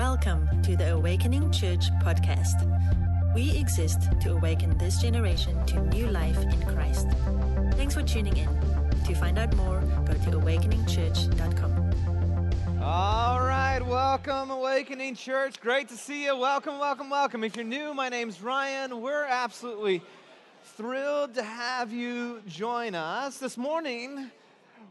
Welcome to the Awakening Church podcast. We exist to awaken this generation to new life in Christ. Thanks for tuning in. To find out more, go to awakeningchurch.com. All right, welcome, Awakening Church. Great to see you. Welcome, welcome, welcome. If you're new, my name's Ryan. We're absolutely thrilled to have you join us. This morning,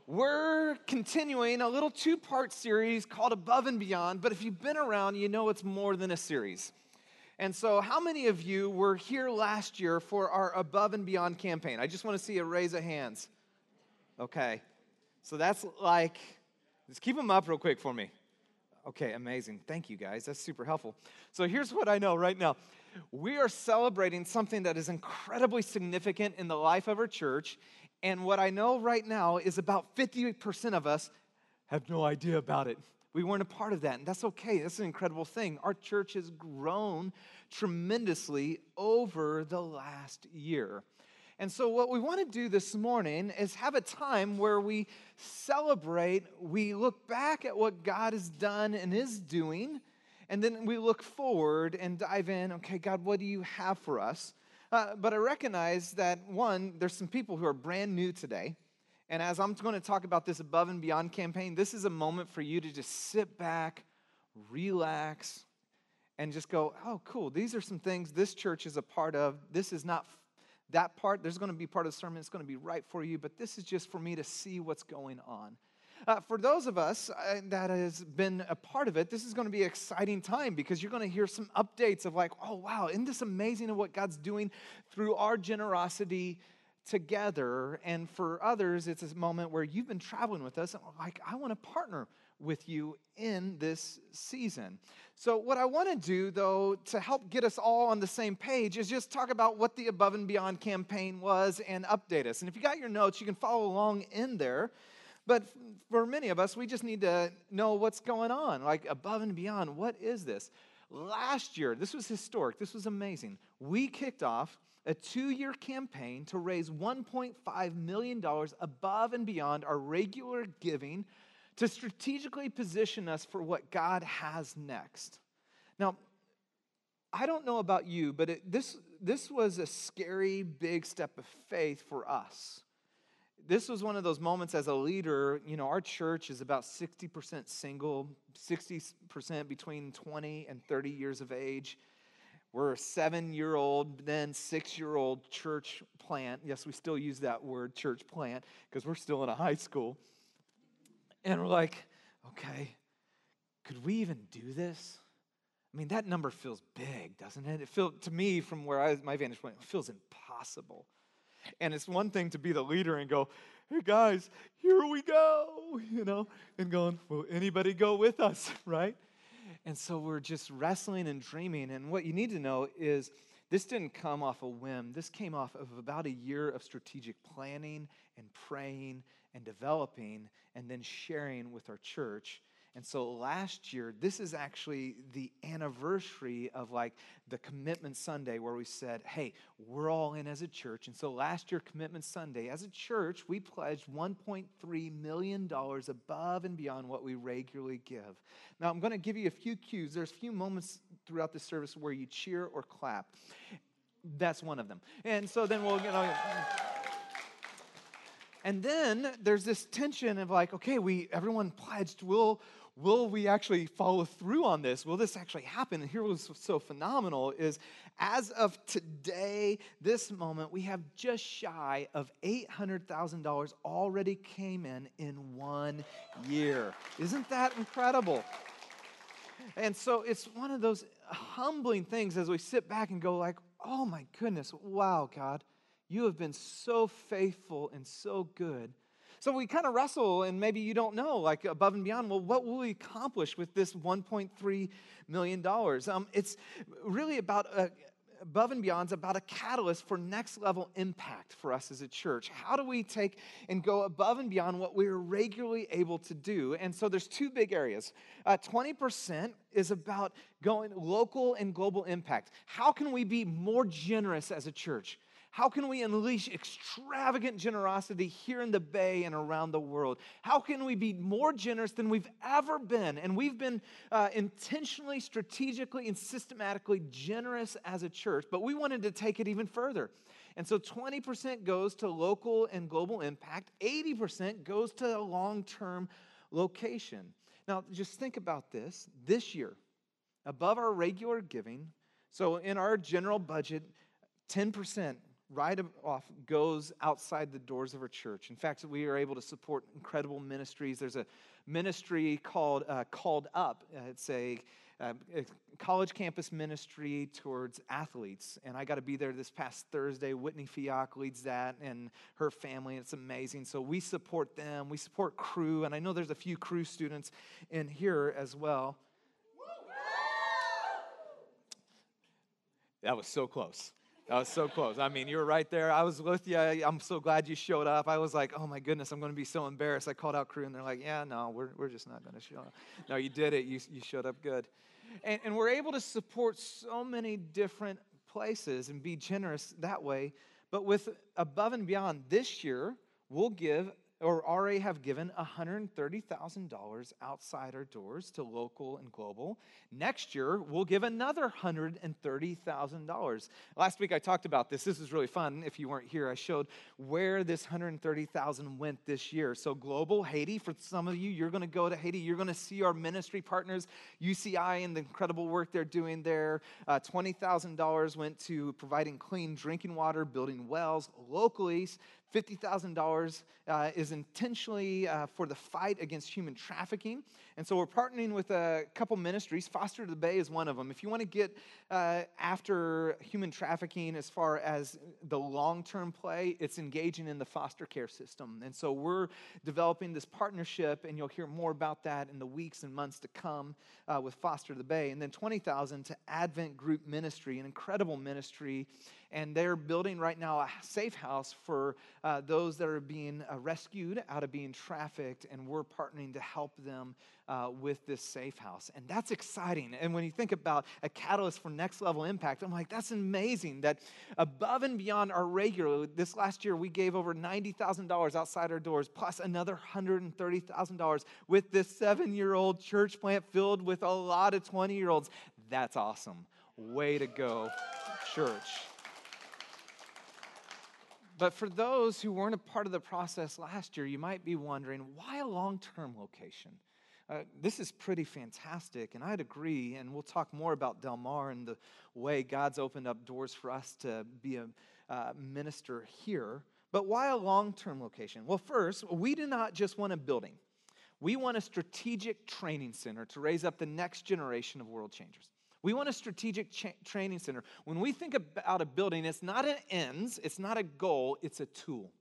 we're continuing a little two part series called Above and Beyond, but if you've been around, you know it's more than a series. And so, how many of you were here last year for our Above and Beyond campaign? I just want to see a raise of hands. Okay. So, that's like, just keep them up real quick for me. Okay, amazing. Thank you guys. That's super helpful. So, here's what I know right now we are celebrating something that is incredibly significant in the life of our church, and what I know right now is about 50% of us have no idea about it. We weren't a part of that, and that's okay. That's an incredible thing. Our church has grown tremendously over the last year. And so, what we want to do this morning is have a time where we celebrate, we look back at what God has done and is doing, and then we look forward and dive in. Okay, God, what do you have for us? Uh, but I recognize that, one, there's some people who are brand new today. And as I'm going to talk about this above and beyond campaign, this is a moment for you to just sit back, relax, and just go, oh, cool. These are some things this church is a part of. This is not that part. There's going to be part of the sermon. It's going to be right for you, but this is just for me to see what's going on. Uh, for those of us uh, that has been a part of it, this is going to be an exciting time because you're going to hear some updates of like, oh wow, isn't this amazing of what God's doing through our generosity together? And for others, it's a moment where you've been traveling with us, and like, I want to partner with you in this season. So, what I want to do, though, to help get us all on the same page, is just talk about what the Above and Beyond campaign was and update us. And if you got your notes, you can follow along in there. But for many of us, we just need to know what's going on, like above and beyond. What is this? Last year, this was historic, this was amazing. We kicked off a two year campaign to raise $1.5 million above and beyond our regular giving to strategically position us for what God has next. Now, I don't know about you, but it, this, this was a scary, big step of faith for us this was one of those moments as a leader, you know, our church is about 60% single, 60% between 20 and 30 years of age. We're a seven year old, then six year old church plant. Yes, we still use that word, church plant, because we're still in a high school. And we're like, okay, could we even do this? I mean, that number feels big, doesn't it? It feels, to me, from where I, my vantage point, it feels impossible. And it's one thing to be the leader and go, hey guys, here we go, you know, and going, will anybody go with us, right? And so we're just wrestling and dreaming. And what you need to know is this didn't come off a whim. This came off of about a year of strategic planning and praying and developing and then sharing with our church and so last year, this is actually the anniversary of like the Commitment Sunday where we said, hey, we're all in as a church. And so last year, Commitment Sunday, as a church, we pledged $1.3 million above and beyond what we regularly give. Now, I'm going to give you a few cues. There's a few moments throughout the service where you cheer or clap. That's one of them. And so then we'll, you know. And then there's this tension of like, okay, we everyone pledged, will will we actually follow through on this? Will this actually happen? And here was so phenomenal is as of today, this moment, we have just shy of $800,000 already came in in one year. Isn't that incredible? And so it's one of those humbling things as we sit back and go like, "Oh my goodness, wow, God." You have been so faithful and so good. So we kind of wrestle, and maybe you don't know, like above and beyond, well, what will we accomplish with this $1.3 million? Um, it's really about a, above and beyond is about a catalyst for next level impact for us as a church. How do we take and go above and beyond what we're regularly able to do? And so there's two big areas. Uh, 20% is about going local and global impact. How can we be more generous as a church? How can we unleash extravagant generosity here in the Bay and around the world? How can we be more generous than we've ever been? And we've been uh, intentionally, strategically, and systematically generous as a church, but we wanted to take it even further. And so 20% goes to local and global impact, 80% goes to a long term location. Now, just think about this. This year, above our regular giving, so in our general budget, 10% right off goes outside the doors of our church. In fact, we are able to support incredible ministries. There's a ministry called uh, Called Up. Uh, it's a, uh, college campus ministry towards athletes, and I got to be there this past Thursday. Whitney Fiok leads that, and her family. It's amazing. So we support them. We support Cru, and I know there's a few Cru students in here as well. That was so close. That was so close. I mean, you were right there. I was with you. I'm so glad you showed up. I was like, oh my goodness, I'm going to be so embarrassed. I called out Cru and they're like, yeah, no, we're, we're just not going to show up. No, you did it. You, you showed up good. And, and we're able to support so many different places and be generous that way. But with above and beyond this year, we'll give or already have given $130,000 outside our doors to local and global. Next year, we'll give another $130,000. Last week I talked about this. This is really fun. If you weren't here, I showed where this 130,000 went this year. So global Haiti, for some of you, you're going to go to Haiti. You're going to see our ministry partners, UCI, and the incredible work they're doing there. Uh, $20,000 went to providing clean drinking water, building wells. Locally, $50,000 uh, is intentionally uh, for the fight against human trafficking. And so we're partnering with a couple ministries. Foster the Bay is one of them. If you want to get uh, after human trafficking as far as the long term play, it's engaging in the foster care system. And so we're developing this partnership, and you'll hear more about that in the weeks and months to come uh, with Foster the Bay. And then 20,000 to Advent Group Ministry, an incredible ministry and they're building right now a safe house for uh, those that are being uh, rescued out of being trafficked, and we're partnering to help them uh, with this safe house. And that's exciting. And when you think about a catalyst for next level impact, I'm like, that's amazing that above and beyond our regular, this last year we gave over $90,000 outside our doors, plus another $130,000 with this seven year old church plant filled with a lot of 20 year olds. That's awesome. Way to go, church. But for those who weren't a part of the process last year, you might be wondering why a long term location? Uh, this is pretty fantastic, and I'd agree. And we'll talk more about Del Mar and the way God's opened up doors for us to be a uh, minister here. But why a long term location? Well, first, we do not just want a building, we want a strategic training center to raise up the next generation of world changers. We want a strategic cha- training center. When we think about a building, it's not an ends, it's not a goal, it's a tool.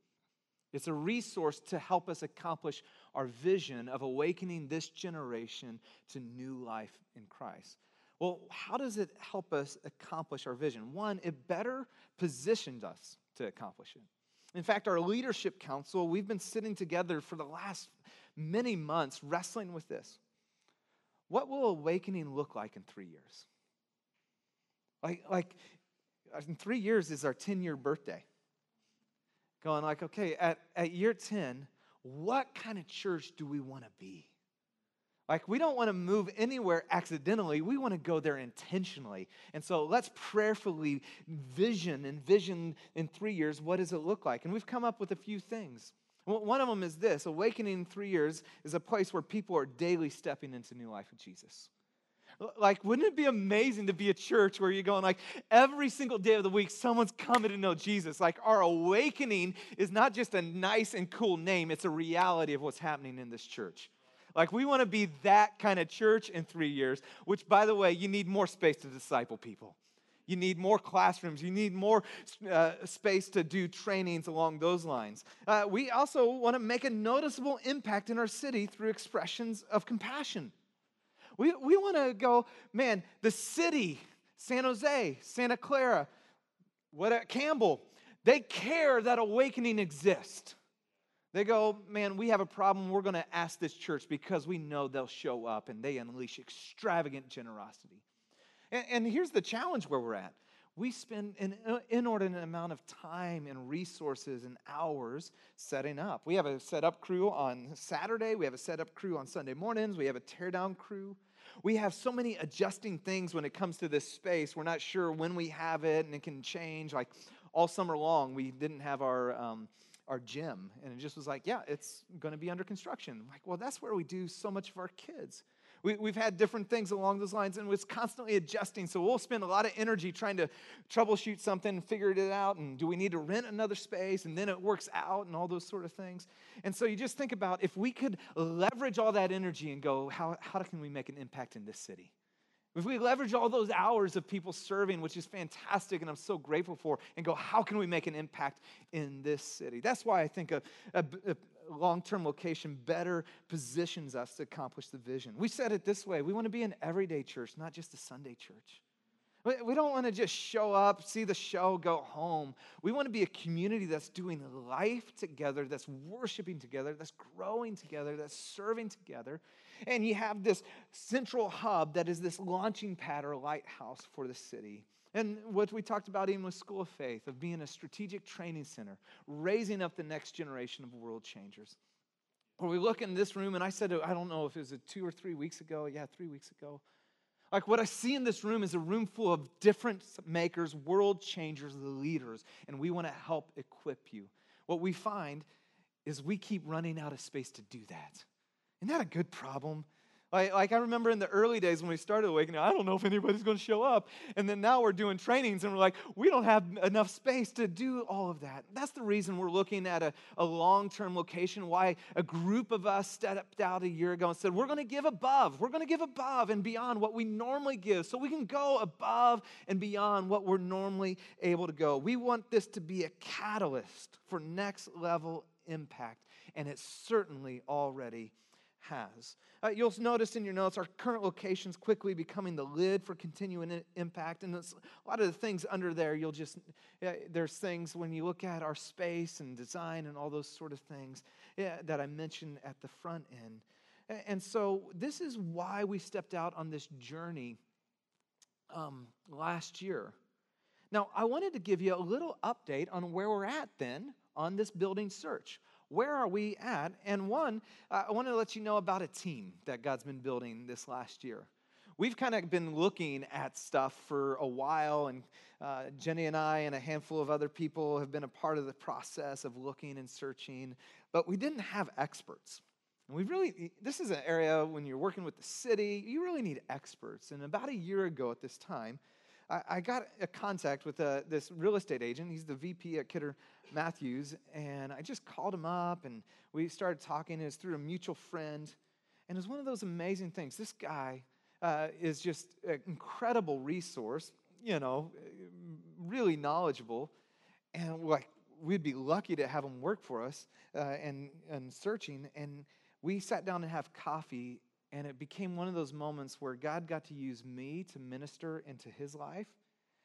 It's a resource to help us accomplish our vision of awakening this generation to new life in Christ. Well, how does it help us accomplish our vision? One, it better positions us to accomplish it. In fact, our leadership council, we've been sitting together for the last many months wrestling with this. What will awakening look like in three years? Like, like in three years is our 10 year birthday. Going like, okay, at, at year 10, what kind of church do we want to be? Like, we don't want to move anywhere accidentally. We want to go there intentionally. And so let's prayerfully vision, envision in three years what does it look like? And we've come up with a few things. One of them is this Awakening in three years is a place where people are daily stepping into new life with Jesus. Like, wouldn't it be amazing to be a church where you're going, like, every single day of the week, someone's coming to know Jesus? Like, our awakening is not just a nice and cool name, it's a reality of what's happening in this church. Like, we want to be that kind of church in three years, which, by the way, you need more space to disciple people. You need more classrooms. You need more uh, space to do trainings along those lines. Uh, we also want to make a noticeable impact in our city through expressions of compassion. We, we want to go, man, the city, San Jose, Santa Clara, what at Campbell, they care that awakening exists. They go, man, we have a problem. We're going to ask this church because we know they'll show up and they unleash extravagant generosity. And, and here's the challenge where we're at we spend an uh, inordinate amount of time and resources and hours setting up. We have a setup crew on Saturday, we have a setup crew on Sunday mornings, we have a teardown crew. We have so many adjusting things when it comes to this space. We're not sure when we have it, and it can change. Like all summer long, we didn't have our. Um, our gym and it just was like yeah it's going to be under construction like well that's where we do so much of our kids we, have had different things along those lines, and it's constantly adjusting. So we'll spend a lot of energy trying to troubleshoot something and figure it out. And do we need to rent another space? And then it works out, and all those sort of things. And so you just think about if we could leverage all that energy and go, how, how can we make an impact in this city? If we leverage all those hours of people serving, which is fantastic and I'm so grateful for, and go, how can we make an impact in this city? That's why I think a, a, a long term location better positions us to accomplish the vision. We said it this way we want to be an everyday church, not just a Sunday church. We don't want to just show up, see the show, go home. We want to be a community that's doing life together, that's worshiping together, that's growing together, that's serving together. And you have this central hub that is this launching pad or lighthouse for the city. And what we talked about even with School of Faith, of being a strategic training center, raising up the next generation of world changers. Or we look in this room, and I said, I don't know if it was two or three weeks ago. Yeah, three weeks ago. Like what I see in this room is a room full of difference makers, world changers, leaders, and we want to help equip you. What we find is we keep running out of space to do that. Isn't that a good problem? Like, like, I remember in the early days when we started Awakening, I don't know if anybody's going to show up. And then now we're doing trainings and we're like, we don't have enough space to do all of that. That's the reason we're looking at a, a long term location, why a group of us stepped out a year ago and said, we're going to give above. We're going to give above and beyond what we normally give so we can go above and beyond what we're normally able to go. We want this to be a catalyst for next level impact, and it certainly already has. Uh, you'll notice in your notes our current locations quickly becoming the lid for continuing impact. And a lot of the things under there, you'll just, yeah, there's things when you look at our space and design and all those sort of things yeah, that I mentioned at the front end. And so this is why we stepped out on this journey um, last year. Now, I wanted to give you a little update on where we're at then on this building search where are we at? And one, uh, I want to let you know about a team that God's been building this last year. We've kind of been looking at stuff for a while, and uh, Jenny and I and a handful of other people have been a part of the process of looking and searching, but we didn't have experts. And we really, this is an area when you're working with the city, you really need experts. And about a year ago at this time, I, got a contact with uh, this real estate agent. He's the VP at Kidder Matthews. And I just called him up and we started talking. It was through a mutual friend. And it was one of those amazing things. This guy uh, is just an incredible resource, you know, really knowledgeable. And like, we'd be lucky to have him work for us uh, and, and searching. And we sat down and have coffee and it became one of those moments where God got to use me to minister into his life.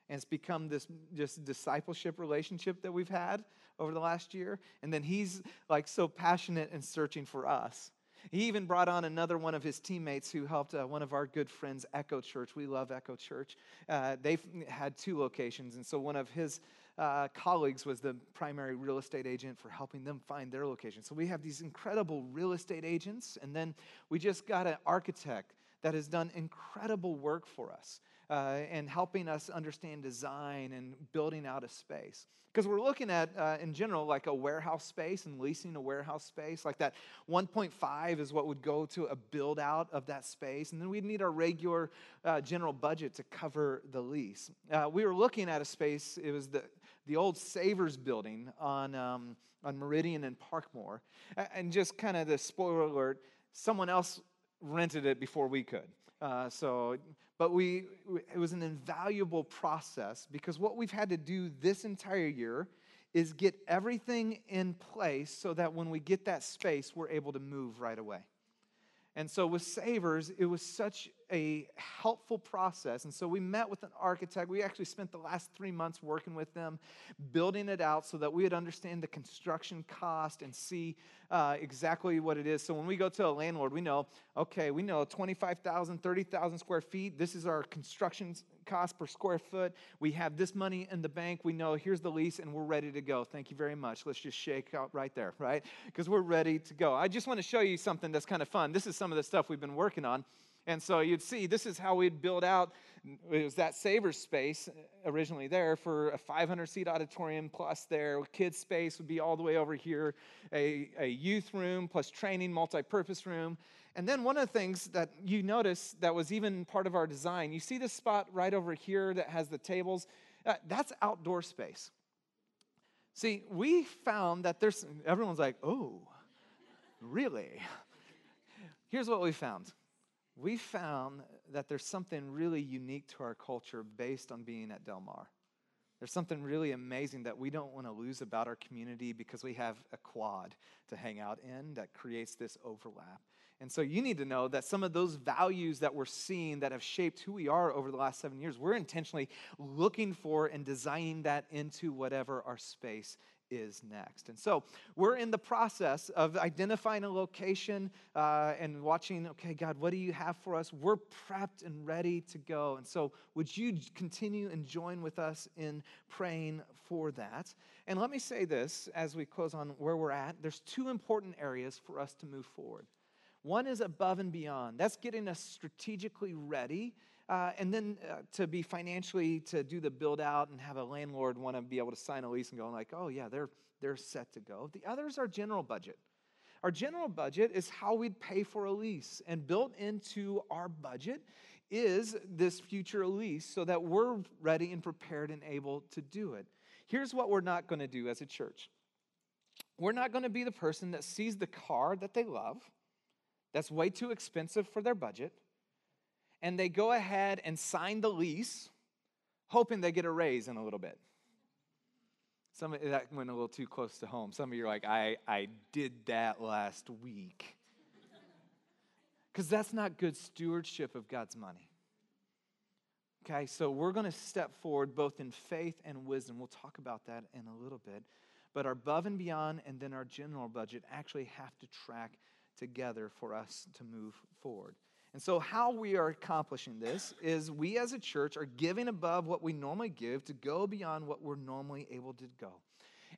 And it's become this just discipleship relationship that we've had over the last year. And then he's like so passionate and searching for us. He even brought on another one of his teammates who helped uh, one of our good friends, Echo Church. We love Echo Church. Uh, they've had two locations. And so one of his uh, colleagues was the primary real estate agent for helping them find their location. So we have these incredible real estate agents, and then we just got an architect that has done incredible work for us uh, and helping us understand design and building out a space. Because we're looking at, uh, in general, like a warehouse space and leasing a warehouse space. Like that 1.5 is what would go to a build out of that space. And then we'd need our regular uh, general budget to cover the lease. Uh, we were looking at a space, it was the, the old Savers building on, um, on Meridian and Parkmoor. And just kind of the spoiler alert, someone else rented it before we could. Uh, so, but we, it was an invaluable process because what we've had to do this entire year is get everything in place so that when we get that space, we're able to move right away. And so with Savers, it was such a helpful process. And so we met with an architect. We actually spent the last three months working with them, building it out so that we would understand the construction cost and see uh, exactly what it is. So when we go to a landlord, we know, okay, we know 25,000, 30,000 square feet. This is our construction cost per square foot. We have this money in the bank. We know here's the lease and we're ready to go. Thank you very much. Let's just shake out right there, right? Because we're ready to go. I just want to show you something that's kind of fun. This is some of the stuff we've been working on. And so you'd see this is how we'd build out. It was that Savers space originally there for a 500 seat auditorium plus there. Kids space would be all the way over here. A, a youth room plus training, multi purpose room. And then one of the things that you notice that was even part of our design, you see this spot right over here that has the tables. Uh, that's outdoor space. See, we found that there's, everyone's like, oh, really? Here's what we found we found that there's something really unique to our culture based on being at Del Mar. There's something really amazing that we don't want to lose about our community because we have a quad to hang out in that creates this overlap. And so you need to know that some of those values that we're seeing that have shaped who we are over the last seven years, we're intentionally looking for and designing that into whatever our space is next. And so we're in the process of identifying a location uh, and watching, okay, God, what do you have for us? We're prepped and ready to go. And so would you continue and join with us in praying for that? And let me say this as we close on where we're at there's two important areas for us to move forward. One is above and beyond. That's getting us strategically ready uh, and then uh, to be financially to do the build out and have a landlord want to be able to sign a lease and go like oh yeah they're they're set to go. The others are general budget. Our general budget is how we'd pay for a lease and built into our budget is this future lease so that we're ready and prepared and able to do it. Here's what we're not going to do as a church. We're not going to be the person that sees the car that they love. That's way too expensive for their budget and they go ahead and sign the lease, hoping they get a raise in a little bit. Some that went a little too close to home. Some of you are like, I, I did that last week. Because that's not good stewardship of God's money. Okay, so we're going to step forward both in faith and wisdom. We'll talk about that in a little bit. But our above and beyond and then our general budget actually have to track together for us to move forward. And so, how we are accomplishing this is we as a church are giving above what we normally give to go beyond what we're normally able to go.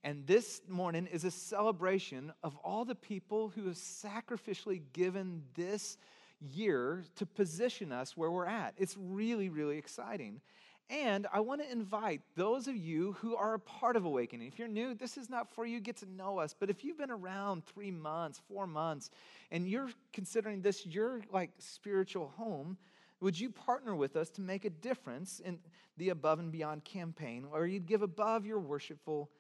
And this morning is a celebration of all the people who have sacrificially given this year to position us where we're at. It's really, really exciting. And I want to invite those of you who are a part of Awakening. If you're new, this is not for you, get to know us. But if you've been around three months, four months, and you're considering this your like spiritual home, would you partner with us to make a difference in the Above and Beyond campaign, or you'd give above your worshipful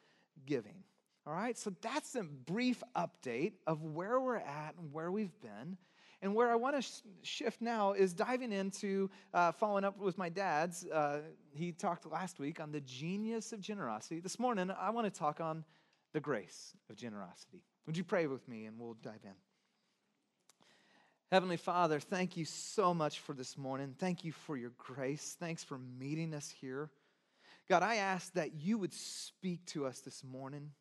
giving? All right, so that's a brief update of where we're at and where we've been. And where I want to sh- shift now is diving into uh, following up with my dad's. Uh, he talked last week on the genius of generosity. This morning, I want to talk on the grace of generosity. Would you pray with me and we'll dive in? Heavenly Father, thank you so much for this morning. Thank you for your grace. Thanks for meeting us here. God, I ask that you would speak to us this morning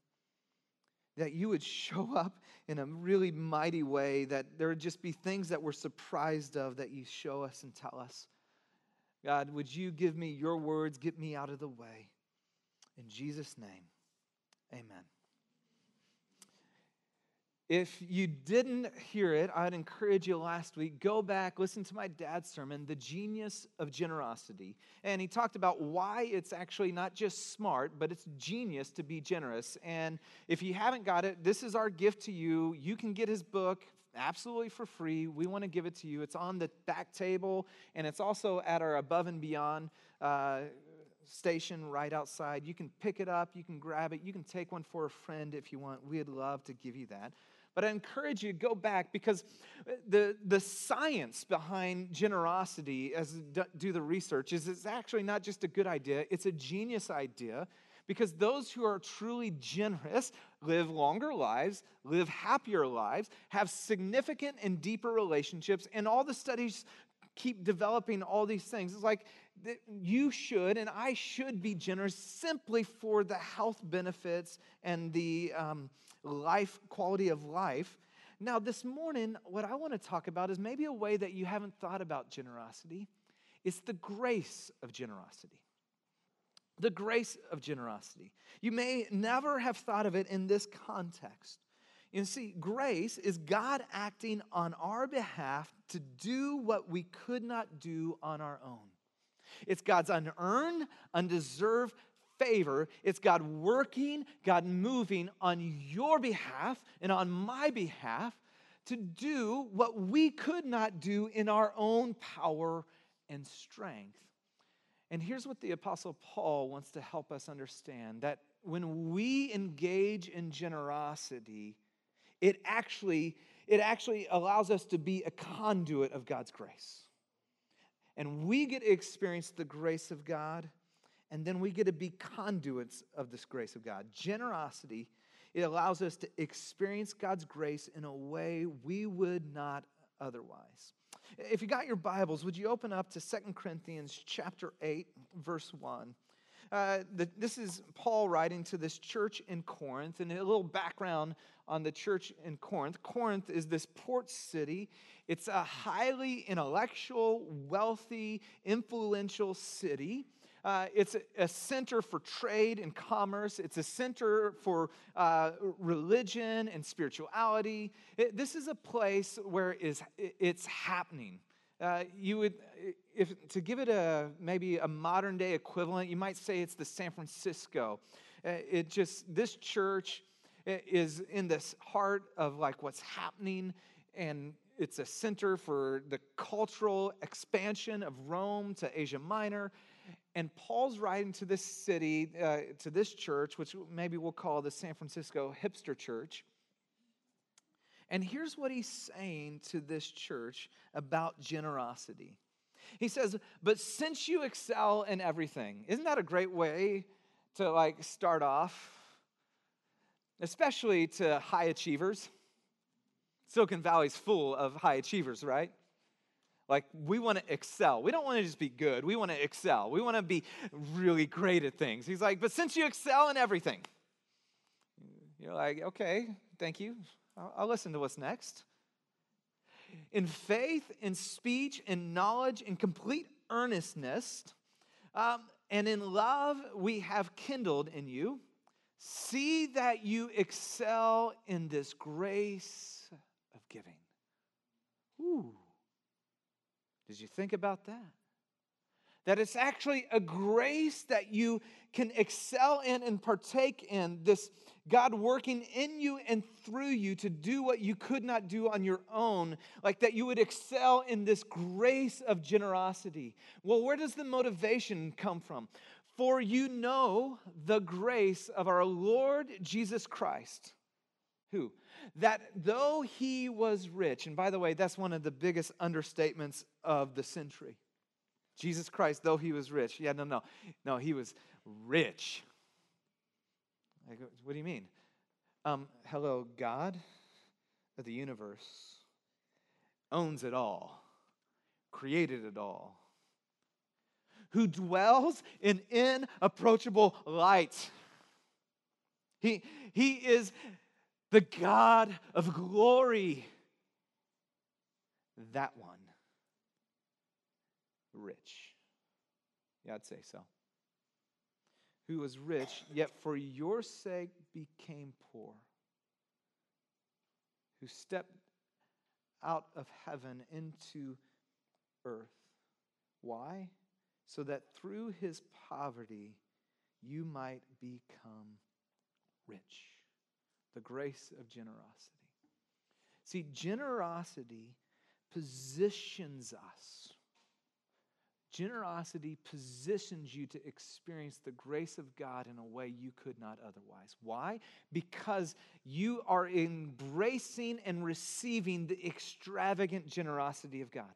that you would show up in a really mighty way, that there would just be things that we're surprised of that you show us and tell us. God, would you give me your words, get me out of the way? In Jesus' name, amen. If you didn't hear it, I'd encourage you last week, go back, listen to my dad's sermon, The Genius of Generosity. And he talked about why it's actually not just smart, but it's genius to be generous. And if you haven't got it, this is our gift to you. You can get his book absolutely for free. We want to give it to you. It's on the back table, and it's also at our Above and Beyond. Uh, station right outside. You can pick it up, you can grab it, you can take one for a friend if you want. We'd love to give you that. But I encourage you to go back because the, the science behind generosity, as do the research, is it's actually not just a good idea, it's a genius idea. Because those who are truly generous live longer lives, live happier lives, have significant and deeper relationships, and all the studies keep developing all these things. It's like you should and I should be generous simply for the health benefits and the um, life quality of life. Now, this morning, what I want to talk about is maybe a way that you haven't thought about generosity. It's the grace of generosity. The grace of generosity. You may never have thought of it in this context. You see, grace is God acting on our behalf to do what we could not do on our own. It's God's unearned, undeserved favor. It's God working, God moving on your behalf and on my behalf to do what we could not do in our own power and strength. And here's what the Apostle Paul wants to help us understand that when we engage in generosity, it actually, it actually allows us to be a conduit of God's grace. And we get to experience the grace of God, and then we get to be conduits of this grace of God. Generosity, it allows us to experience God's grace in a way we would not otherwise. If you got your Bibles, would you open up to Second Corinthians chapter 8, verse 1? Uh, the, this is Paul writing to this church in Corinth, and a little background on the church in Corinth. Corinth is this port city. It's a highly intellectual, wealthy, influential city. Uh, it's a, a, center for trade and commerce. It's a center for uh, religion and spirituality. It, this is a place where is, it's happening. Uh, you would, if to give it a maybe a modern day equivalent, you might say it's the San Francisco. Uh, it just this church is in this heart of like what's happening and it's a center for the cultural expansion of Rome to Asia Minor. And Paul's writing to this city, uh, to this church, which maybe we'll call the San Francisco hipster church. And here's what he's saying to this church about generosity. He says, But since you excel in everything, isn't that a great way to like start off? Especially to high achievers. Silicon Valley's full of high achievers, right? Like, we want to excel. We don't want to just be good. We want to excel. We want to be really great at things. He's like, but since you excel in everything, you're like, okay, thank you. I'll, I'll listen to what's next. In faith, in speech, in knowledge, in complete earnestness, um, and in love we have kindled in you. See that you excel in this grace of giving. Ooh. Did you think about that? That it's actually a grace that you can excel in and partake in, this God working in you and through you to do what you could not do on your own, like that you would excel in this grace of generosity. Well, where does the motivation come from? For you know the grace of our Lord Jesus Christ. Who? That though he was rich, and by the way, that's one of the biggest understatements of the century. Jesus Christ, though he was rich. Yeah, no, no. No, he was rich. Like, what do you mean? Um, hello, God of the universe owns it all, created it all, who dwells in inapproachable light. He, he is the God of glory. That one rich. Yeah, I'd say so. Who was rich, yet for your sake became poor. Who stepped out of heaven into earth. Why? So that through his poverty you might become rich. The grace of generosity. See, generosity positions us Generosity positions you to experience the grace of God in a way you could not otherwise. Why? Because you are embracing and receiving the extravagant generosity of God.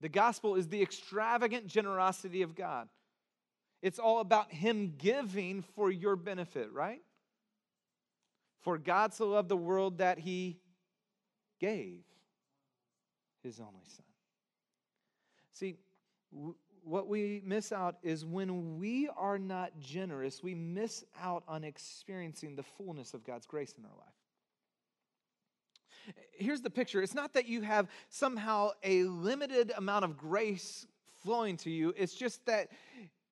The gospel is the extravagant generosity of God. It's all about Him giving for your benefit, right? For God so loved the world that He gave His only Son. See, what we miss out is when we are not generous, we miss out on experiencing the fullness of God's grace in our life. Here's the picture it's not that you have somehow a limited amount of grace flowing to you, it's just that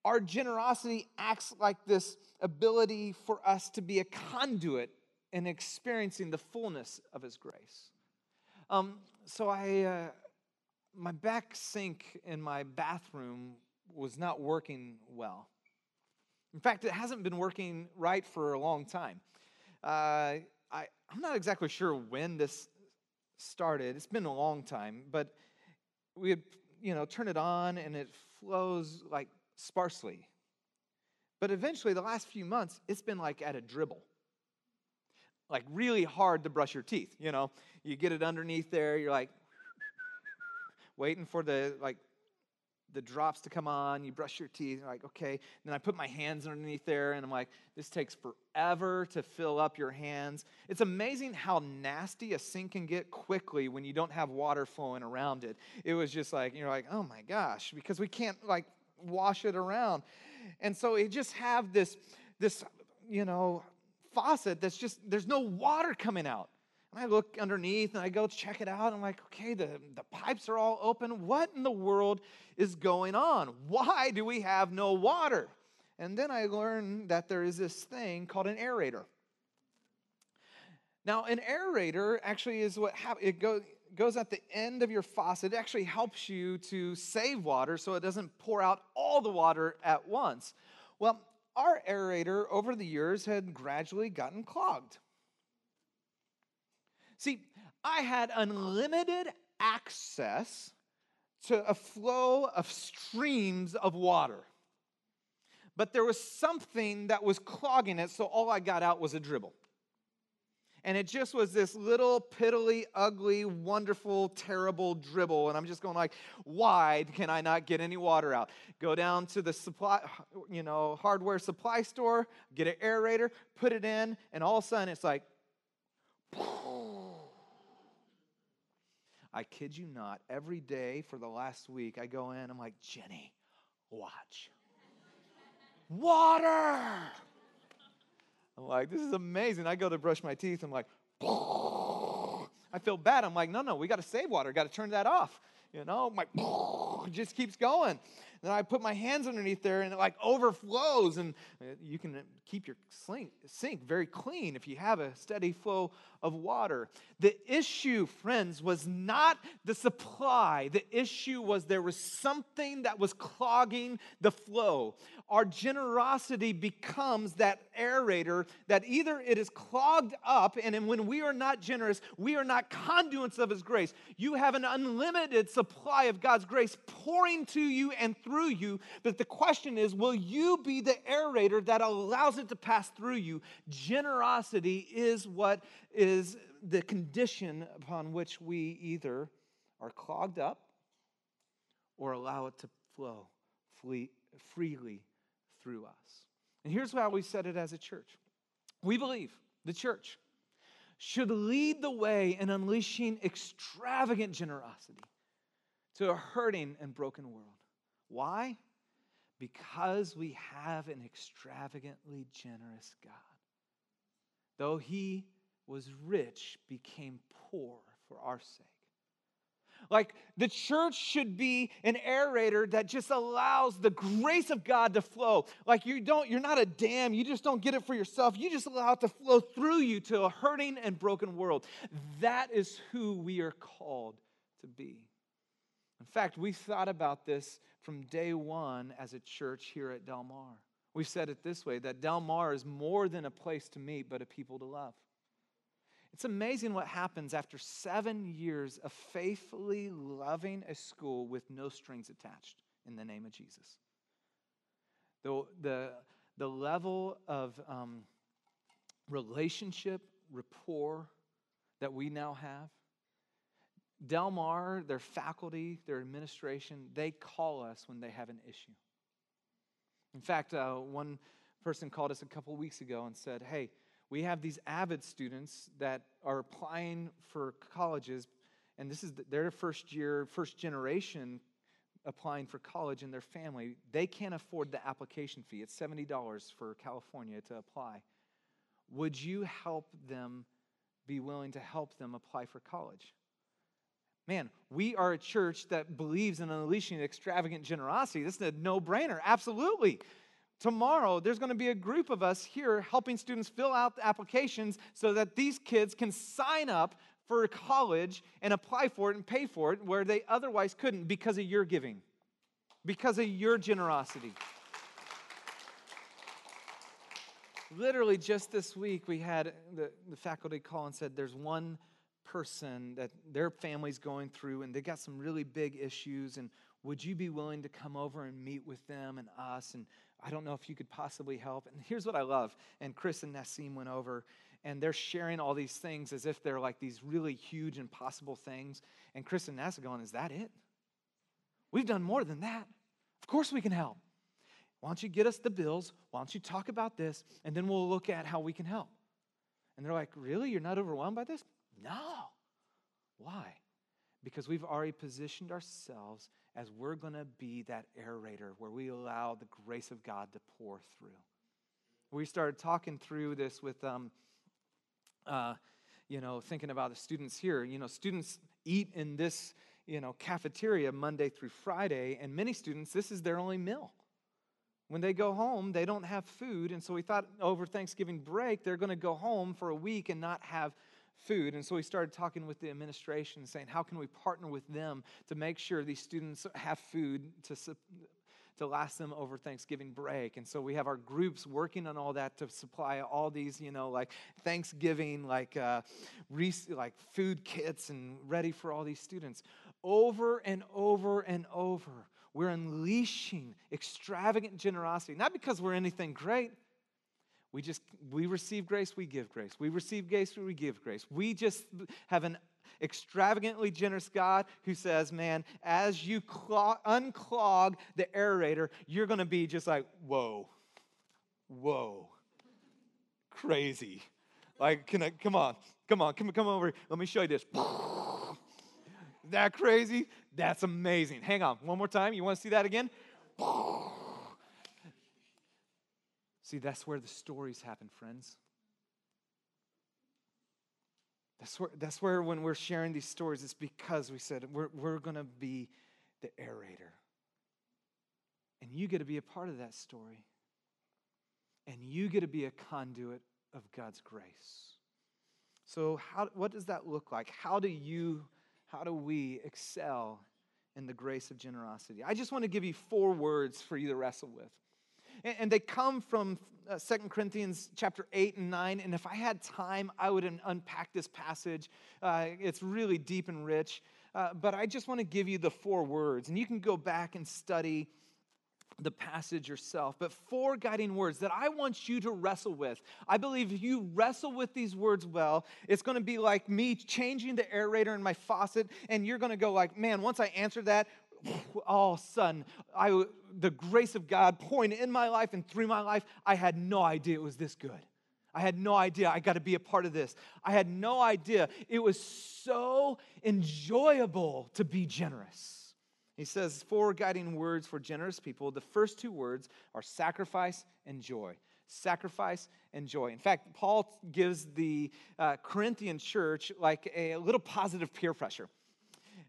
our generosity acts like this ability for us to be a conduit in experiencing the fullness of His grace. Um, so I, uh, my back sink in my bathroom was not working well. In fact, it hasn't been working right for a long time. Uh, I, I'm not exactly sure when this started. It's been a long time, but we had, you know, turn it on and it flows like sparsely. But eventually, the last few months, it's been like at a dribble. Like really hard to brush your teeth, you know. You get it underneath there, you're like waiting for the like the drops to come on, you brush your teeth, like, okay. And then I put my hands underneath there, and I'm like, this takes forever to fill up your hands. It's amazing how nasty a sink can get quickly when you don't have water flowing around it. It was just like, you're like, oh my gosh, because we can't like wash it around. And so it just have this, this, you know, faucet that's just, there's no water coming out. And I look underneath and I go check it out. I'm like, okay, the, the pipes are all open. What in the world is going on? Why do we have no water? And then I learn that there is this thing called an aerator. Now, an aerator actually is what. It goes, goes at the end of your faucet. It actually helps you to save water so it doesn't pour out all the water at once. Well, our aerator over the years had gradually gotten clogged. See, I had unlimited access to a flow of streams of water. But there was something that was clogging it, so all I got out was a dribble. And it just was this little piddly, ugly, wonderful, terrible dribble. And I'm just going like, why can I not get any water out? Go down to the supply, you know, hardware supply store, get an aerator, put it in, and all of a sudden it's like, I kid you not, every day for the last week, I go in, I'm like, Jenny, watch. Water! I'm like, this is amazing. I go to brush my teeth, I'm like, I feel bad. I'm like, no, no, we got to save water, got to turn that off. You know, my it just keeps going. Then I put my hands underneath there and it like overflows. And uh, you can keep your sink very clean if you have a steady flow of water. The issue, friends, was not the supply. The issue was there was something that was clogging the flow. Our generosity becomes that aerator that either it is clogged up, and when we are not generous, we are not conduits of His grace. You have an unlimited supply of God's grace pouring to you and through you. But the question is will you be the aerator that allows it to pass through you? Generosity is what is the condition upon which we either are clogged up or allow it to flow freely through us. And here's how we said it as a church we believe the church should lead the way in unleashing extravagant generosity to a hurting and broken world. Why? Because we have an extravagantly generous God. Though he was rich, became poor for our sake. Like the church should be an aerator that just allows the grace of God to flow. Like you don't, you're not a dam, you just don't get it for yourself. You just allow it to flow through you to a hurting and broken world. That is who we are called to be. In fact, we thought about this from day one as a church here at Del Mar. We've said it this way that Del Mar is more than a place to meet, but a people to love. It's amazing what happens after seven years of faithfully loving a school with no strings attached in the name of Jesus. The, the, the level of um, relationship, rapport that we now have Del Mar, their faculty, their administration, they call us when they have an issue. In fact, uh, one person called us a couple weeks ago and said, Hey, we have these AVID students that are applying for colleges, and this is their first year, first generation applying for college in their family, they can't afford the application fee. It's $70 for California to apply. Would you help them be willing to help them apply for college? Man, we are a church that believes in unleashing extravagant generosity. This is a no brainer. Absolutely. Tomorrow, there's going to be a group of us here helping students fill out the applications so that these kids can sign up for college and apply for it and pay for it where they otherwise couldn't because of your giving, because of your generosity. Literally, just this week, we had the, the faculty call and said there's one person that their family's going through and they got some really big issues and would you be willing to come over and meet with them and us? And i don't know if you could possibly help. And here's what i love. And chris and nassim went over and they're sharing all these things as if they're like these really huge impossible things. And chris and nassim going is that it? We've done more than that. Of course we can help. Why don't you get us the bills? Why don't you talk about this? And then we'll look at how we can help. And they're like really? You're not overwhelmed by this no. Why? Because we've already positioned ourselves as we're going to be that aerator where we allow the grace of God to pour through. We started talking through this with, um, uh, you know, thinking about the students here. You know, students eat in this, you know, cafeteria Monday through Friday, and many students, this is their only meal. When they go home, they don't have food, and so we thought over Thanksgiving break, they're going to go home for a week and not have food. And so we started talking with the administration, saying, how can we partner with them to make sure these students have food to, to last them over Thanksgiving break? And so we have our groups working on all that to supply all these, you know, like Thanksgiving, like, uh, like food kits and ready for all these students. Over and over and over, we're unleashing extravagant generosity, not because we're anything great we just, we receive grace, we give grace. We receive grace, we give grace. We just have an extravagantly generous God who says, man, as you clog, unclog the aerator, you're going to be just like, whoa, whoa, crazy. Like, can I, come on, come on, come, come over. Let me show you this. that crazy? That's amazing. Hang on, one more time. You want to see that again? See, that's where the stories happen, friends. That's where, that's where when we're sharing these stories, it's because we said we're, we're going to be the aerator. And you get to be a part of that story. And you get to be a conduit of God's grace. So, how, what does that look like? How do you, how do we excel in the grace of generosity? I just want to give you four words for you to wrestle with and they come from uh, Second Corinthians chapter 8 and 9. And if I had time, I would unpack this passage. Uh, it's really deep and rich. Uh, but I just want to give you the four words, and you can go back and study the passage yourself. But four guiding words that I want you to wrestle with. I believe if you wrestle with these words well, it's going to be like me changing the aerator in my faucet, and you're going to go like, man, once I answer that, all of a sudden, I, the grace of God pouring in my life and through my life, I had no idea it was this good. I had no idea I got to be a part of this. I had no idea it was so enjoyable to be generous. He says four guiding words for generous people. The first two words are sacrifice and joy. Sacrifice and joy. In fact, Paul gives the uh, Corinthian church like a little positive peer pressure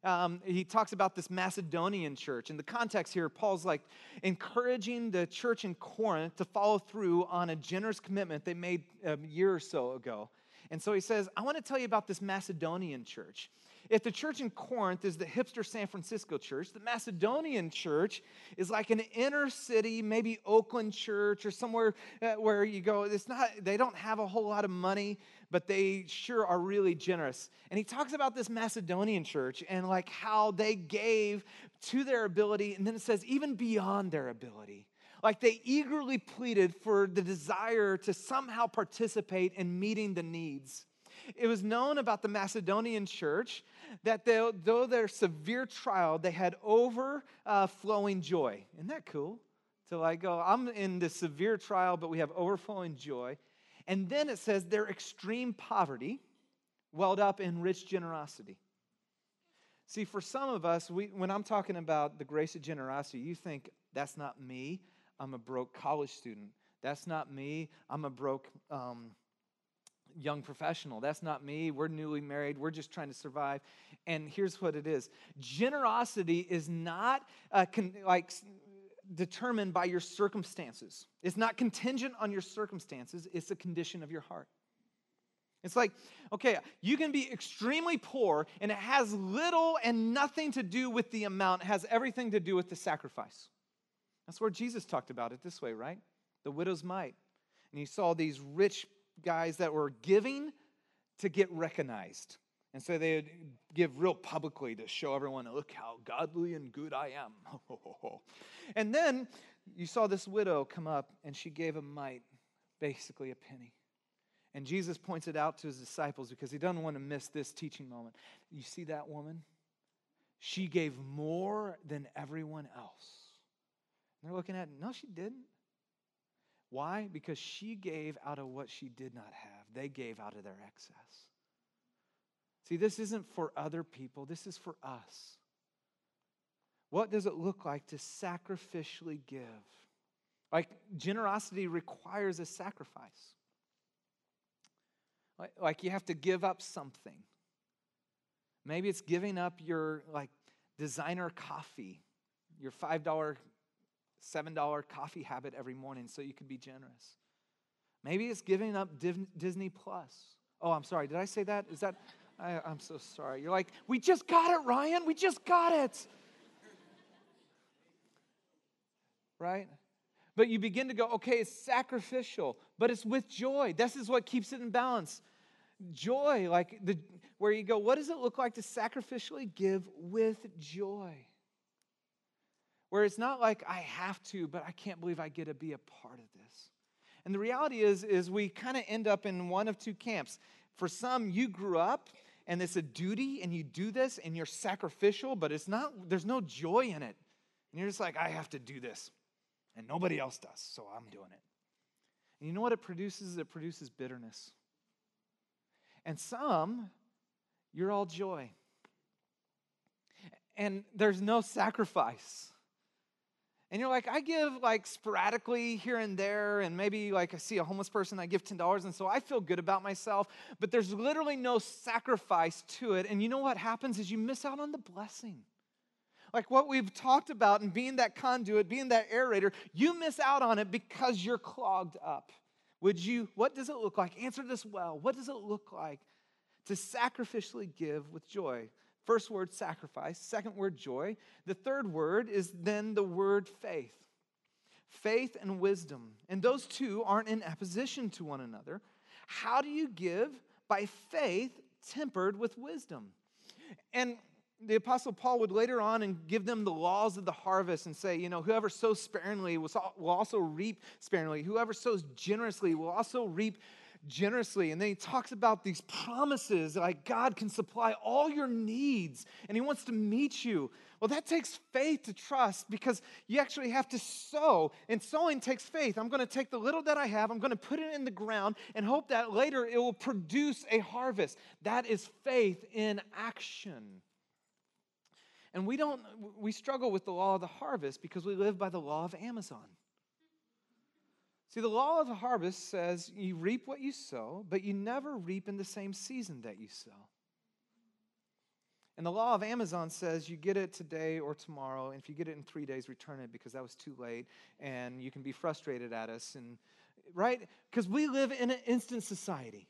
um, he talks about this Macedonian church. In the context here, Paul's like encouraging the church in Corinth to follow through on a generous commitment they made a year or so ago. And so he says, I want to tell you about this Macedonian church. If the church in Corinth is the hipster San Francisco church, the Macedonian church is like an inner city, maybe Oakland church or somewhere uh, where you go, it's not, they don't have a whole lot of money, but they sure are really generous. And he talks about this Macedonian church and like how they gave to their ability, and then it says, even beyond their ability. Like they eagerly pleaded for the desire to somehow participate in meeting the needs. It was known about the Macedonian church that they, though their severe trial, they had overflowing joy. Isn't that cool? To like go, I'm in this severe trial, but we have overflowing joy. And then it says their extreme poverty welled up in rich generosity. See, for some of us, we, when I'm talking about the grace of generosity, you think, that's not me. I'm a broke college student. That's not me. I'm a broke um, young professional. That's not me. We're newly married. We're just trying to survive. And here's what it is generosity is not uh, con- like determined by your circumstances, it's not contingent on your circumstances, it's a condition of your heart. It's like, okay, you can be extremely poor and it has little and nothing to do with the amount, it has everything to do with the sacrifice. That's where Jesus talked about it this way, right? The widow's mite. And you saw these rich guys that were giving to get recognized. And so they would give real publicly to show everyone, look how godly and good I am. and then you saw this widow come up and she gave a mite, basically a penny. And Jesus points it out to his disciples because he doesn't want to miss this teaching moment. You see that woman? She gave more than everyone else. And they're looking at, no, she didn't. Why? Because she gave out of what she did not have, they gave out of their excess. See, this isn't for other people, this is for us. What does it look like to sacrificially give? Like, generosity requires a sacrifice. Like, you have to give up something. Maybe it's giving up your like designer coffee, your $5, $7 coffee habit every morning so you can be generous. Maybe it's giving up Disney Plus. Oh, I'm sorry. Did I say that? Is that I, I'm so sorry. You're like, we just got it, Ryan. We just got it. right? But you begin to go, okay, it's sacrificial, but it's with joy. This is what keeps it in balance joy, like the where you go, what does it look like to sacrificially give with joy? Where it's not like I have to, but I can't believe I get to be a part of this. And the reality is, is we kind of end up in one of two camps. For some, you grew up and it's a duty and you do this and you're sacrificial, but it's not, there's no joy in it. And you're just like, I have to do this. And nobody else does, so I'm doing it. And you know what it produces? It produces bitterness. And some, you're all joy. And there's no sacrifice. And you're like, I give like sporadically here and there, and maybe like I see a homeless person, I give $10, and so I feel good about myself, but there's literally no sacrifice to it. And you know what happens is you miss out on the blessing. Like what we've talked about and being that conduit, being that aerator, you miss out on it because you're clogged up. Would you, what does it look like? Answer this well. What does it look like to sacrificially give with joy? First word, sacrifice. Second word, joy. The third word is then the word faith. Faith and wisdom. And those two aren't in opposition to one another. How do you give? By faith tempered with wisdom. And the apostle paul would later on and give them the laws of the harvest and say you know whoever sows sparingly will also reap sparingly whoever sows generously will also reap generously and then he talks about these promises like god can supply all your needs and he wants to meet you. Well that takes faith to trust because you actually have to sow and sowing takes faith. I'm going to take the little that i have i'm going to put it in the ground and hope that later it will produce a harvest. That is faith in action. And we don't we struggle with the law of the harvest because we live by the law of Amazon. See, the law of the harvest says you reap what you sow, but you never reap in the same season that you sow. And the law of Amazon says you get it today or tomorrow, and if you get it in three days, return it because that was too late, and you can be frustrated at us. And right? Because we live in an instant society.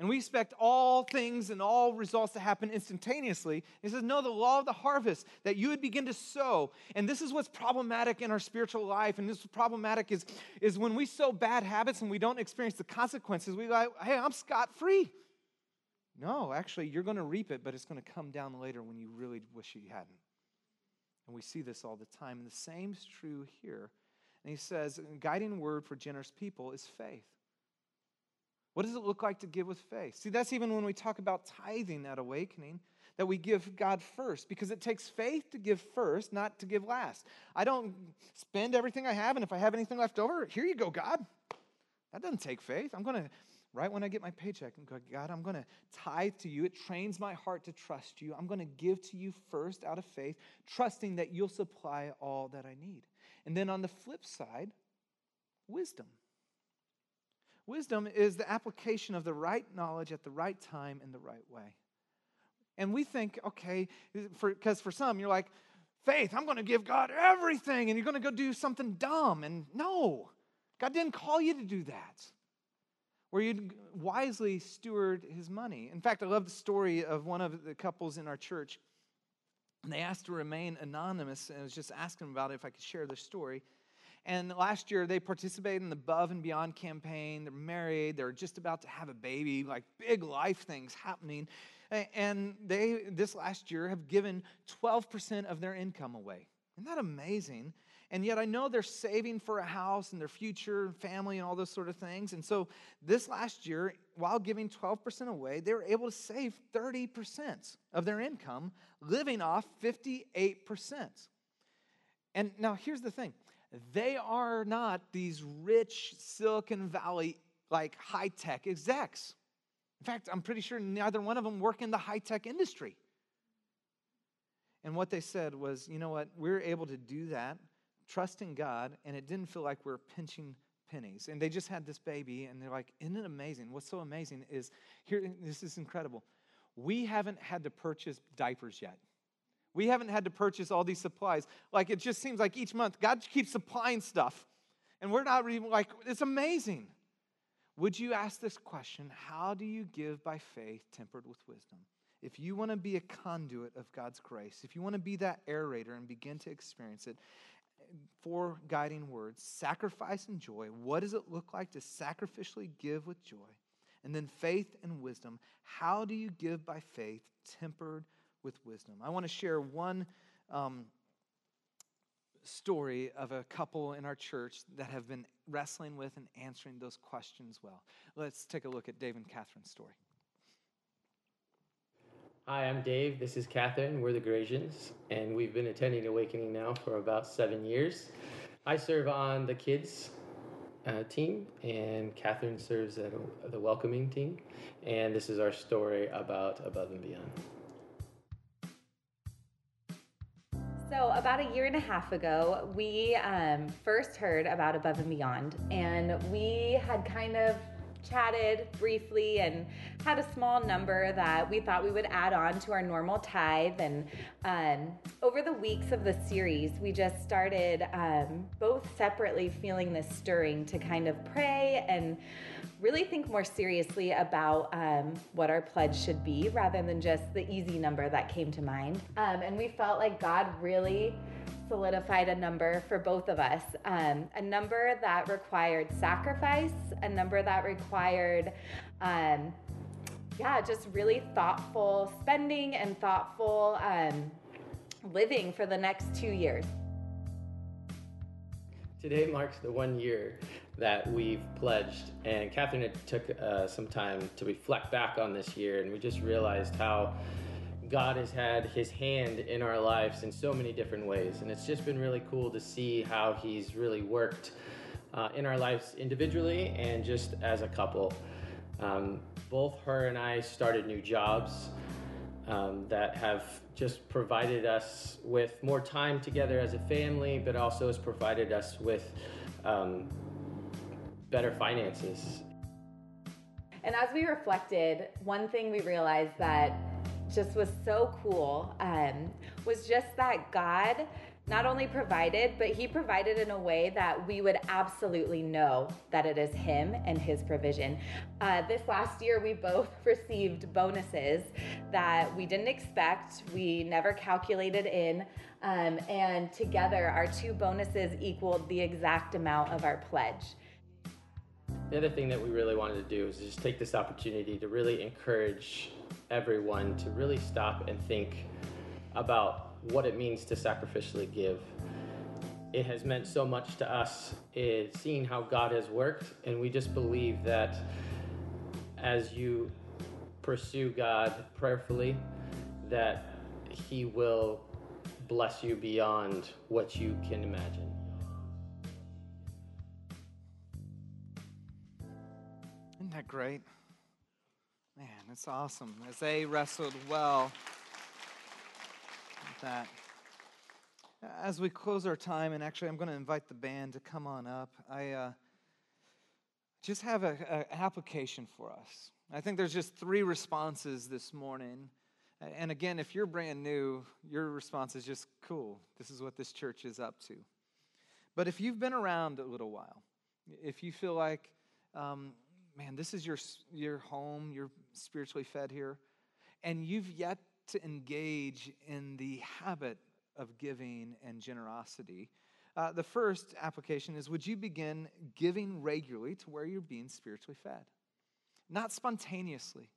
And we expect all things and all results to happen instantaneously. He says, No, the law of the harvest, that you would begin to sow. And this is what's problematic in our spiritual life. And this is problematic is, is when we sow bad habits and we don't experience the consequences, we like, hey, I'm scot free. No, actually, you're going to reap it, but it's going to come down later when you really wish you hadn't. And we see this all the time. And the same is true here. And he says, guiding word for generous people is faith. What does it look like to give with faith? See, that's even when we talk about tithing at Awakening, that we give God first, because it takes faith to give first, not to give last. I don't spend everything I have, and if I have anything left over, here you go, God. That doesn't take faith. I'm going to right when I get my paycheck God, I'm going to tithe to you. It trains my heart to trust you. I'm going to give to you first out of faith, trusting that you'll supply all that I need. And then on the flip side, wisdom. Wisdom is the application of the right knowledge at the right time in the right way. And we think, okay, because for, for some, you're like, faith, I'm going to give God everything, and you're going to go do something dumb. And no, God didn't call you to do that where you'd wisely steward his money. In fact, I love the story of one of the couples in our church. And they asked to remain anonymous, and I was just asking about if I could share their story. And last year, they participated in the Above and Beyond campaign. They're married, they're just about to have a baby, like big life things happening. And they, this last year, have given 12% of their income away. Isn't that amazing? And yet I know they're saving for a house and their future and family and all those sort of things. And so this last year, while giving 12% away, they were able to save 30% of their income, living off 58%. And now here's the thing they are not these rich Silicon Valley, like high tech execs. In fact, I'm pretty sure neither one of them work in the high tech industry. And what they said was, you know what, we're able to do that trusting God, and it didn't feel like we are pinching pennies. And they just had this baby, and they're like, Isn't it amazing? What's so amazing is here, this is incredible. We haven't had to purchase diapers yet. We haven't had to purchase all these supplies. Like, it just seems like each month, God keeps supplying stuff. And we're not even like, it's amazing. Would you ask this question How do you give by faith tempered with wisdom? If you want to be a conduit of God's grace, if you want to be that aerator and begin to experience it, four guiding words sacrifice and joy. What does it look like to sacrificially give with joy? And then faith and wisdom. How do you give by faith tempered with wisdom? I want to share one um, story of a couple in our church that have been wrestling with and answering those questions well. Let's take a look at Dave and Catherine's story. Hi, I'm Dave. This is Catherine. We're the Grasians, and we've been attending Awakening now for about seven years. I serve on the kids uh, team, and Catherine serves at the welcoming team. And this is our story about Above and Beyond. So, about a year and a half ago, we um, first heard about Above and Beyond, and we had kind of chatted briefly and had a small number that we thought we would add on to our normal tithe. And um, over the weeks of the series, we just started um, both separately feeling this stirring to kind of pray and really think more seriously about um, what our pledge should be rather than just the easy number that came to mind. Um, and we felt like God really solidified a number for both of us um, a number that required sacrifice, a number that required, um, yeah, just really thoughtful spending and thoughtful um, living for the next two years. Today marks the one year that we've pledged, and Catherine it took uh, some time to reflect back on this year, and we just realized how God has had his hand in our lives in so many different ways. And it's just been really cool to see how he's really worked uh, in our lives individually and just as a couple. Um, both her and I started new jobs um, that have just provided us with more time together as a family, but also has provided us with um, better finances. And as we reflected, one thing we realized that just was so cool um, was just that God not only provided, but He provided in a way that we would absolutely know that it is Him and His provision. Uh, this last year, we both received bonuses that we didn't expect, we never calculated in. Um, and together, our two bonuses equaled the exact amount of our pledge. The other thing that we really wanted to do is just take this opportunity to really encourage everyone to really stop and think about what it means to sacrificially give. It has meant so much to us in seeing how God has worked, and we just believe that as you pursue God prayerfully, that He will bless you beyond what you can imagine. Isn't that great? Man, it's awesome. As they wrestled well that. As we close our time, and actually, I'm going to invite the band to come on up. I uh, just have an application for us. I think there's just three responses this morning. And again, if you're brand new, your response is just cool. This is what this church is up to. But if you've been around a little while, if you feel like, um, man, this is your, your home, you're spiritually fed here, and you've yet to engage in the habit of giving and generosity, uh, the first application is would you begin giving regularly to where you're being spiritually fed? Not spontaneously,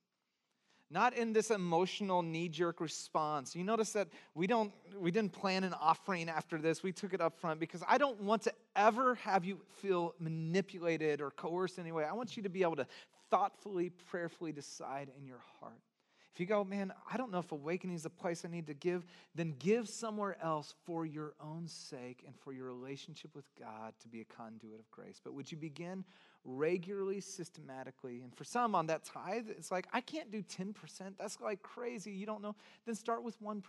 not in this emotional knee-jerk response. You notice that we don't we didn't plan an offering after this. We took it up front because i don't want to ever have you feel manipulated or coerced anyway i want you to be able to thoughtfully prayerfully decide in your heart if you go, man, I don't know if awakening is the place I need to give, then give somewhere else for your own sake and for your relationship with God to be a conduit of grace. But would you begin regularly, systematically? And for some on that tithe, it's like, I can't do 10%. That's like crazy. You don't know. Then start with 1%.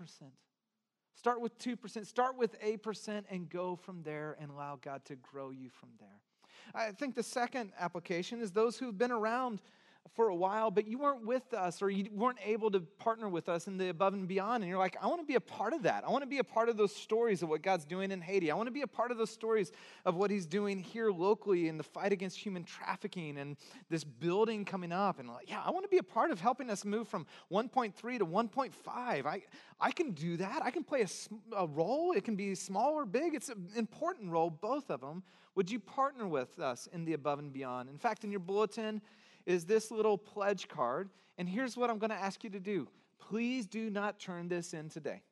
Start with 2%. Start with 8% and go from there and allow God to grow you from there. I think the second application is those who've been around for a while, but you weren't with us or you weren't able to partner with us in the above and beyond. And you're like, I want to be a part of that. I want to be a part of those stories of what God's doing in Haiti. I want to be a part of those stories of what He's doing here locally in the fight against human trafficking and this building coming up. And like, yeah, I want to be a part of helping us move from 1.3 to 1.5. I, I can do that. I can play a, a role. It can be small or big. It's an important role, both of them. Would you partner with us in the above and beyond? In fact, in your bulletin, is this little pledge card. And here's what I'm going to ask you to do please do not turn this in today.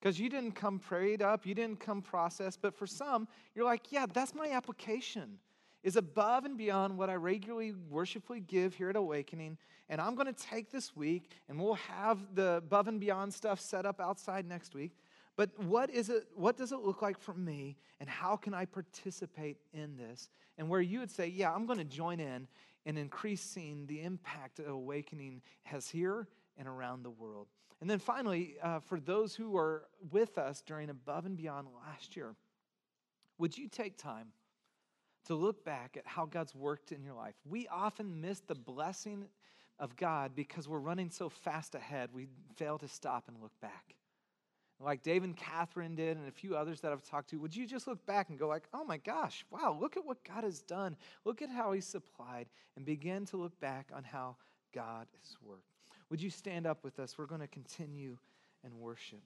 Because you didn't come prayed up, you didn't come processed, but for some, you're like, yeah, that's my application, is above and beyond what I regularly worshipfully give here at Awakening. And I'm going to take this week, and we'll have the above and beyond stuff set up outside next week. But what is it, what does it look like for me, and how can I participate in this? And where you would say, yeah, I'm going to join in and increasing the impact awakening has here and around the world. And then finally, uh, for those who are with us during Above and Beyond last year, would you take time to look back at how God's worked in your life? We often miss the blessing of God because we're running so fast ahead, we fail to stop and look back like Dave and Catherine did, and a few others that I've talked to, would you just look back and go like, oh my gosh, wow, look at what God has done. Look at how he's supplied, and begin to look back on how God has worked. Would you stand up with us? We're going to continue and worship.